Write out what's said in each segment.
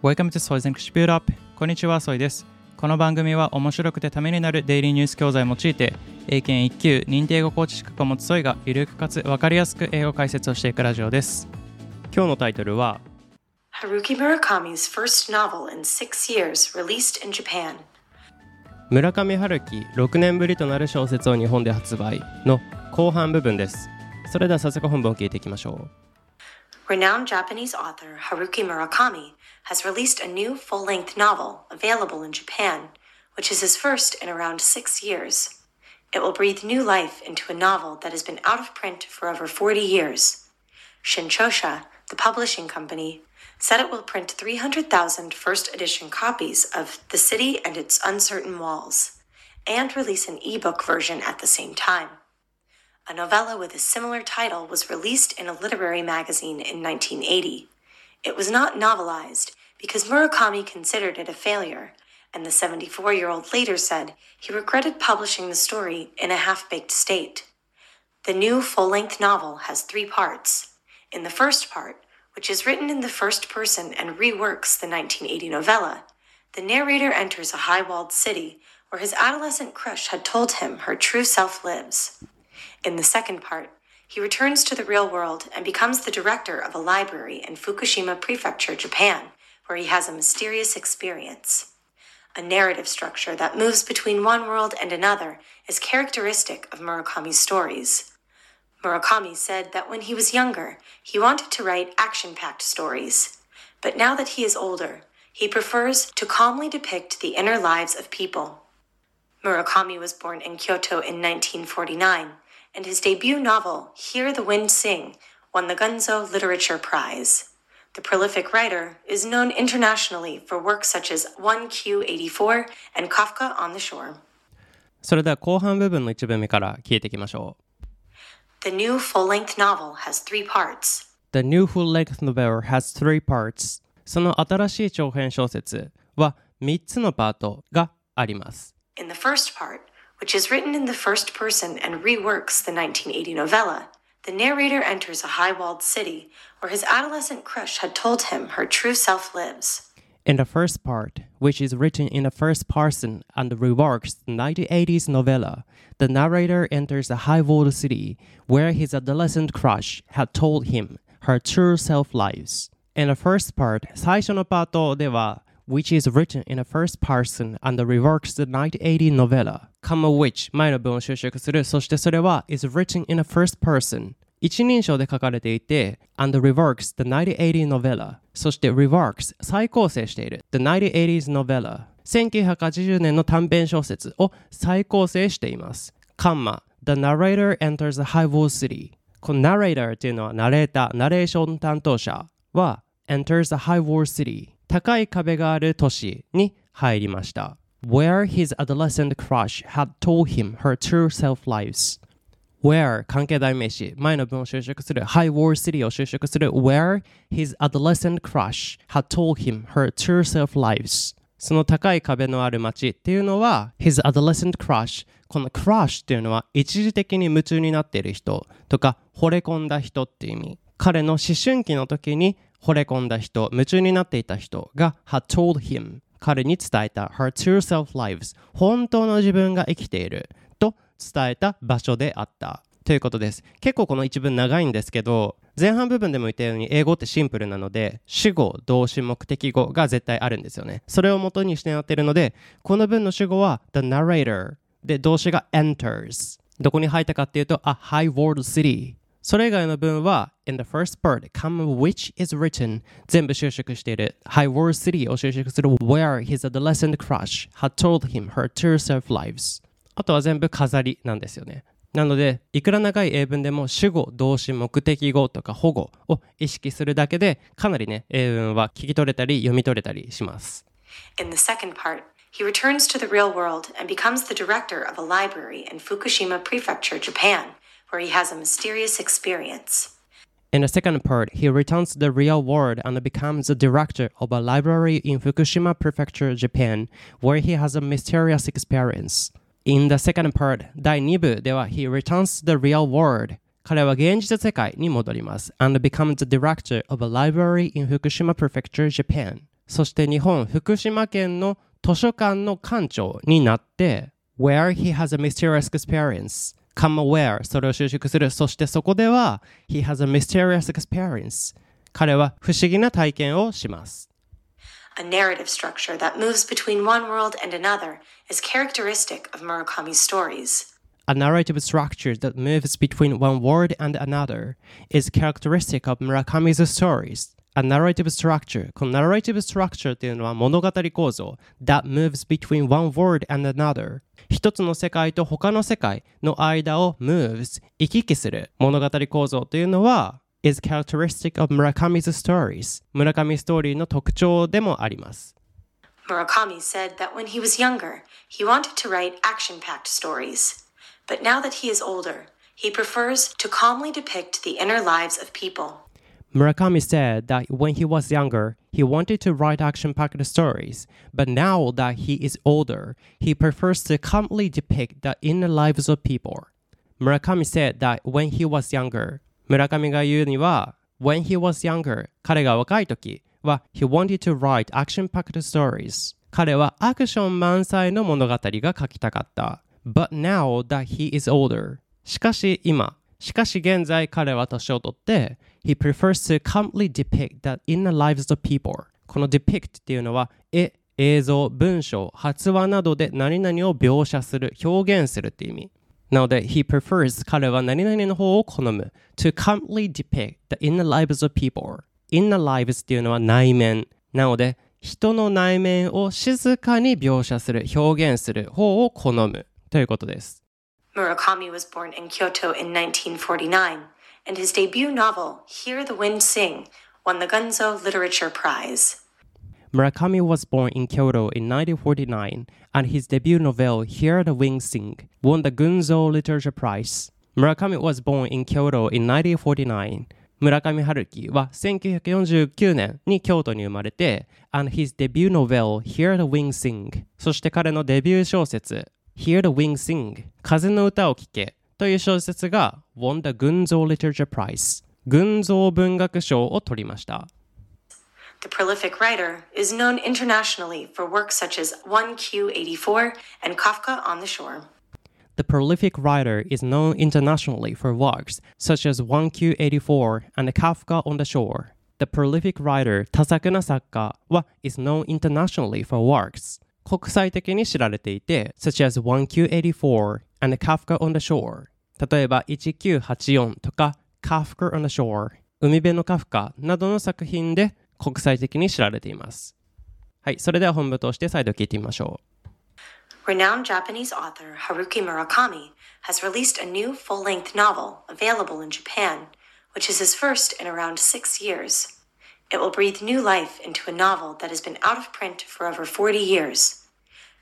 Welcome to Soy's English Build Up こんにちは、ソイです。この番組は面白くてためになるデイリーニュース教材を用いて、英検1級認定英語コーチ資格を持つソイがゆるくかつわかりやすく英語解説をしていくラジオです。今日のタイトルは、Haruki Murakami's first novel in six years, released in Japan. 村上春樹6年ぶりとなる小説を日本で発売の後半部分ですそれでは早速本文を聞いていきましょ Renowned Japanese author Haruki Murakami has released a new full length novel available in Japan, which is his first in around six years. It will breathe new life into a novel that has been out of print for over 40 years. Shinchosha, the publishing company, said it will print 300,000 first edition copies of The City and Its Uncertain Walls and release an ebook version at the same time. A novella with a similar title was released in a literary magazine in 1980. It was not novelized because Murakami considered it a failure, and the 74 year old later said he regretted publishing the story in a half baked state. The new full length novel has three parts. In the first part, which is written in the first person and reworks the 1980 novella, the narrator enters a high walled city where his adolescent crush had told him her true self lives. In the second part, he returns to the real world and becomes the director of a library in Fukushima Prefecture, Japan, where he has a mysterious experience. A narrative structure that moves between one world and another is characteristic of Murakami's stories. Murakami said that when he was younger, he wanted to write action packed stories. But now that he is older, he prefers to calmly depict the inner lives of people. Murakami was born in Kyoto in 1949, and his debut novel, Hear the Wind Sing, won the Gunzo Literature Prize. The prolific writer is known internationally for works such as 1Q84 and Kafka on the Shore. うそれでは後半部分の一文目から聞いていきましょ The new full length novel has three parts. う The new full-length novel has three parts その新しい長編小説は3つのパートがあります In the first part, which is written in the first person and reworks the 1980 novella, the narrator enters a high walled city where his adolescent crush had told him her true self lives. In the first part, which is written in the first person and reworks the 1980s novella, the narrator enters a high-walled city where his adolescent crush had told him her true self lives. In the first part, 最初のパートでは which is written in the first person and reworks the 1980 novella, comma which 前の文を修飾する。そしてそれは is written in the first person 一人称で書かれていて and reworks the 1980 novella そして reworks 再構成している the 1980s novella 1980年の短編小説を再構成していますカンマ The narrator enters the high wall city この narrator っていうのはナレーターナレーション担当者は enters the high wall city 高い壁がある都市に入りました where his adolescent crush had told him her true self lives where 関係代名詞前の文を修飾する High War City を修飾する where his adolescent crush had told him her true self lives その高い壁のある街っていうのは his adolescent crush この crush っていうのは一時的に夢中になっている人とか惚れ込んだ人っていう意味彼の思春期の時に惚れ込んだ人夢中になっていた人が had told him 彼に伝えた her true self lives 本当の自分が生きていると伝えた場所であった。ということです。結構この一文長いんですけど前半部分でも言ったように英語ってシンプルなので主語動詞目的語が絶対あるんですよね。それを元にしてやってるのでこの文の主語は the narrator で動詞が enters どこに入ったかっていうと a high world city それ以外の文は in the first part, come which is written 全部修飾している high world city を修飾する where his adolescent crush had told him her true self lives あとは全部飾りなんですよねなのでいくら長い英文でも主語動詞目的語とか保護を意識するだけでかなりね英文は聞き取れたり読み取れたりします In the second part, he returns to the real world and becomes the director of a library in Fukushima Prefecture, Japan, where he has a mysterious experience. In the second part, he returns to the real world and becomes the director of a library in Fukushima Prefecture, Japan, where he has a mysterious experience. In the second part, 第2部では he returns to the real world. 彼は現実世界に戻ります and becomes the director of a library in Fukushima Prefecture, Japan. そして日本福島県の図書館の館長になって where he has a mysterious experience come aware それを収縮するそしてそこでは he has a mysterious experience 彼は不思議な体験をします A narrative structure that moves between one world and another is characteristic of Murakami's stories. A narrative structure that moves between one word and another is characteristic of Murakami's stories. A narrative structure この narrative structure っていうのは物語構造 that moves between one word and another 一つの世界と他の世界の間を moves 行き来する物語構造というのは is characteristic of Murakami's stories 村上ストーリーの特徴でもあります Murakami said that when he was younger, he wanted to write action packed stories. But now that he is older, he prefers to calmly depict the inner lives of people. Murakami said that when he was younger, he wanted to write action packed stories, but now that he is older, he prefers to calmly depict the inner lives of people. Murakami said that when he was younger, 村上が言うには、when he was younger, 彼が若い時は、he wanted to write action packed stories. 彼はアクション満載の物語が書きたかった。But now that he is older, しかし今、 しかし現在彼は年を取って、he prefers to calmly depict the inner lives of people. この depict っていうのは、絵、映像、文章、発話などで何々を描写する、表現するっていう意味。なので、he prefers 彼は何々の方を好む to calmly depict the inner lives of people. inner lives っていうのは内面。なので、人の内面を静かに描写する、表現する方を好むということです。Murakami was born in Kyoto in 1949, and his debut novel, Hear the Wind Sing, won the Gunzo Literature Prize. Murakami was born in Kyoto in 1949, and his debut novel, Hear the Wind Sing, won the Gunzo Literature Prize. Murakami was born in Kyoto in 1949. 村上春樹は1949年に京都に生まれて、and his debut novel, Hear the Wind Sing, そして彼のデビュー小説、 Hear the Wind Sing 風の歌を聴けという小説が won the 群像 Literature Prize 群像文学賞を取りました。The prolific writer is known internationally for works such as 1Q84 and Kafka on the Shore. The prolific writer is known internationally for works such as 1Q84 and Kafka on the Shore. The prolific writer 多作な作家は is known internationally for works 国際的に知られていて such as 1Q84 and Kafka on the Shore 例えば1984とか Kafka on the Shore 海辺のカフカなどの作品で国際的に知られていますはいそれでは本部として再度聞いてみましょう Renowned Japanese author Haruki Murakami has released a new full length novel available in Japan, which is his first in around six years. It will breathe new life into a novel that has been out of print for over 40 years.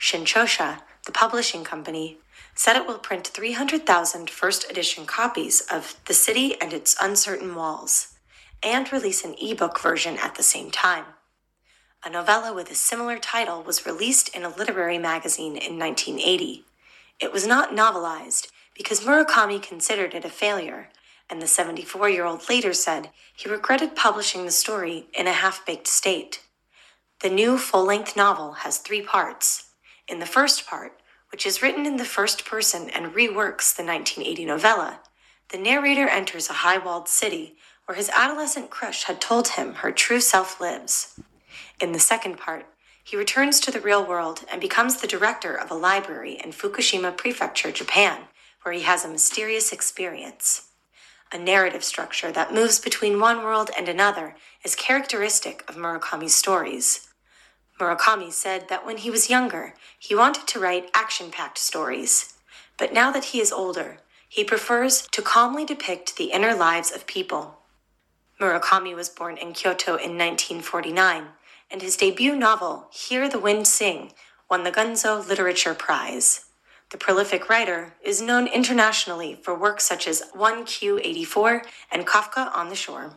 Shinchosha, the publishing company, said it will print 300,000 first edition copies of The City and Its Uncertain Walls and release an ebook version at the same time. A novella with a similar title was released in a literary magazine in 1980. It was not novelized because Murakami considered it a failure, and the 74 year old later said he regretted publishing the story in a half baked state. The new full length novel has three parts. In the first part, which is written in the first person and reworks the 1980 novella, the narrator enters a high walled city where his adolescent crush had told him her true self lives. In the second part, he returns to the real world and becomes the director of a library in Fukushima Prefecture, Japan, where he has a mysterious experience. A narrative structure that moves between one world and another is characteristic of Murakami's stories. Murakami said that when he was younger, he wanted to write action packed stories. But now that he is older, he prefers to calmly depict the inner lives of people. Murakami was born in Kyoto in 1949, and his debut novel, Hear the Wind Sing, won the Gunzo Literature Prize. The prolific writer is known internationally for works such as 1Q84 and Kafka on the Shore.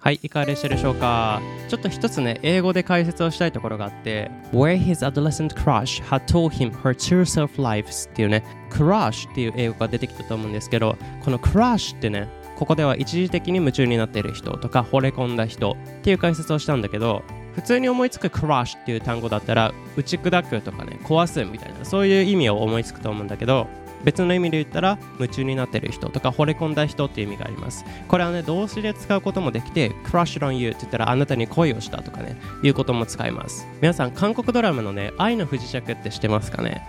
はい、いかがでしたでしょうかちょっと一つね、英語で解説をしたいところがあって、Where his adolescent crush had told him her true self lives っていうね、crush っていう英語が出てきたと思うんですけど、この crush ってね、ここでは一時的に夢中になっている人とか惚れ込んだ人っていう解説をしたんだけど、普通に思いつく crush っていう単語だったら打ち砕くとかね壊すみたいなそういう意味を思いつくと思うんだけど別の意味で言ったら夢中になってる人とか惚れ込んだ人っていう意味があります。これはね動詞で使うこともできて crush on you って言ったらあなたに恋をしたとかねいうことも使います。皆さん韓国ドラマのね愛の不時着って知ってますかね？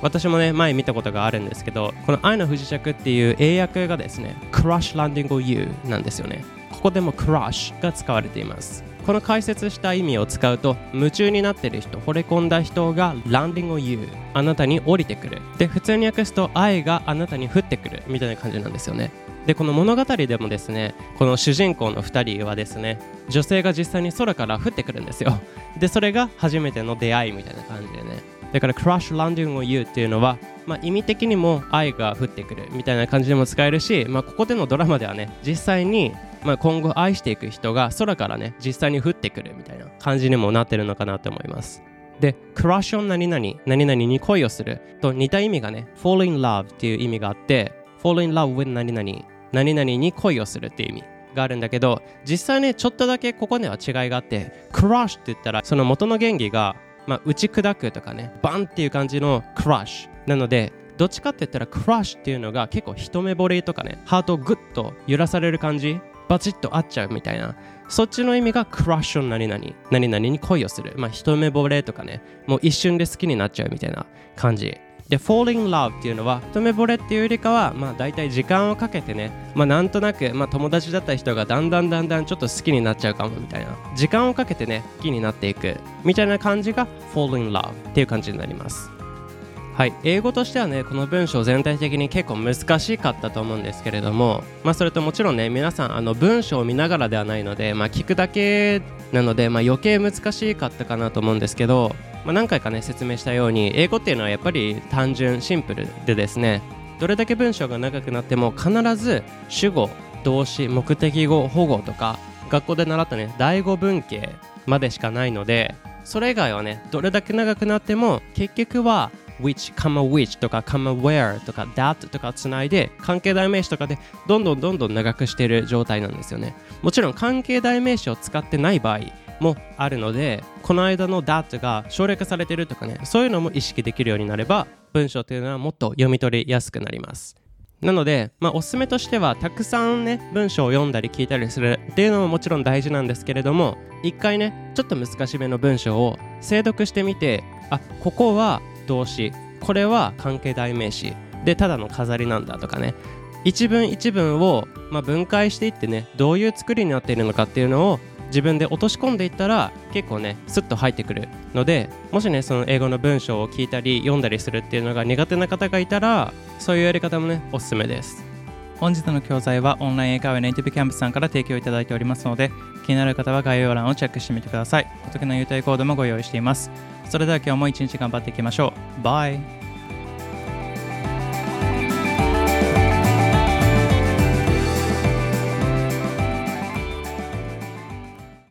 私もね前見たことがあるんですけどこの愛の不時着っていう英訳がですね crush landing on you なんですよね。ここでも crush が使われています。この解説した意味を使うと夢中になってる人惚れ込んだ人が landing on you あなたに降りてくる。で普通に訳すと愛があなたに降ってくるみたいな感じなんですよね。でこの物語でもですねこの主人公の2人はですね女性が実際に空から降ってくるんですよ。でそれが初めての出会いみたいな感じでね。だから crush landing on you っていうのは、まあ、意味的にも愛が降ってくるみたいな感じでも使えるし、まあ、ここでのドラマではね実際にまあ、今後愛していく人が空からね実際に降ってくるみたいな感じにもなってるのかなと思います。で crush on 何々何々に恋をすると似た意味がね fall in love っていう意味があって fall in love with 何々何々に恋をするっていう意味があるんだけど実際ねちょっとだけここには違いがあって crush って言ったらその元の原理が、まあ、打ち砕くとかねバンっていう感じの crush なのでどっちかって言ったら crush っていうのが結構一目惚れとかねハートをグッと揺らされる感じバチッと合っちゃうみたいな。そっちの意味がクラッシュ何々何々に恋をする。まあ一目惚れとかね。もう一瞬で好きになっちゃうみたいな感じ。で fall in love っていうのは一目惚れっていうよりかはまあ大体時間をかけてね。まあなんとなくまあ友達だった人がだんだんだんだんちょっと好きになっちゃうかもみたいな。時間をかけてね好きになっていく。みたいな感じが fall in love っていう感じになります。はい、英語としてはねこの文章全体的に結構難しかったと思うんですけれども、まあ、それともちろんね皆さんあの文章を見ながらではないので、まあ、聞くだけなので、まあ、余計難しかったかなと思うんですけど、まあ、何回かね説明したように英語っていうのはやっぱり単純シンプルでですねどれだけ文章が長くなっても必ず主語動詞目的語保護とか学校で習ったね第語文系までしかないのでそれ以外はねどれだけ長くなっても結局は which, comma which とか come where とか that とかつないで関係代名詞とかでどんどんどんどん長くしている状態なんですよね。もちろん関係代名詞を使ってない場合もあるのでこの間の that が省略されてるとかねそういうのも意識できるようになれば文章というのはもっと読み取りやすくなります。なので、まあ、おすすめとしてはたくさんね文章を読んだり聞いたりするっていうのももちろん大事なんですけれども一回ねちょっと難しめの文章を精読してみてあここは動詞これは関係代名詞。でただの飾りなんだとかね。一文一文を、まあ、分解していってねどういう作りになっているのかっていうのを自分で落とし込んでいったら結構ねスッと入ってくるのでもしねその英語の文章を聞いたり読んだりするっていうのが苦手な方がいたらそういうやり方もねおすすめです。本日の教材はオンライン英会話ネイティブキャンプさんから提供いただいておりますので気になる方は概要欄をチェックしてみてください。お得な優待コードもご用意しています。それでは今日も一日頑張っていきましょう。バイ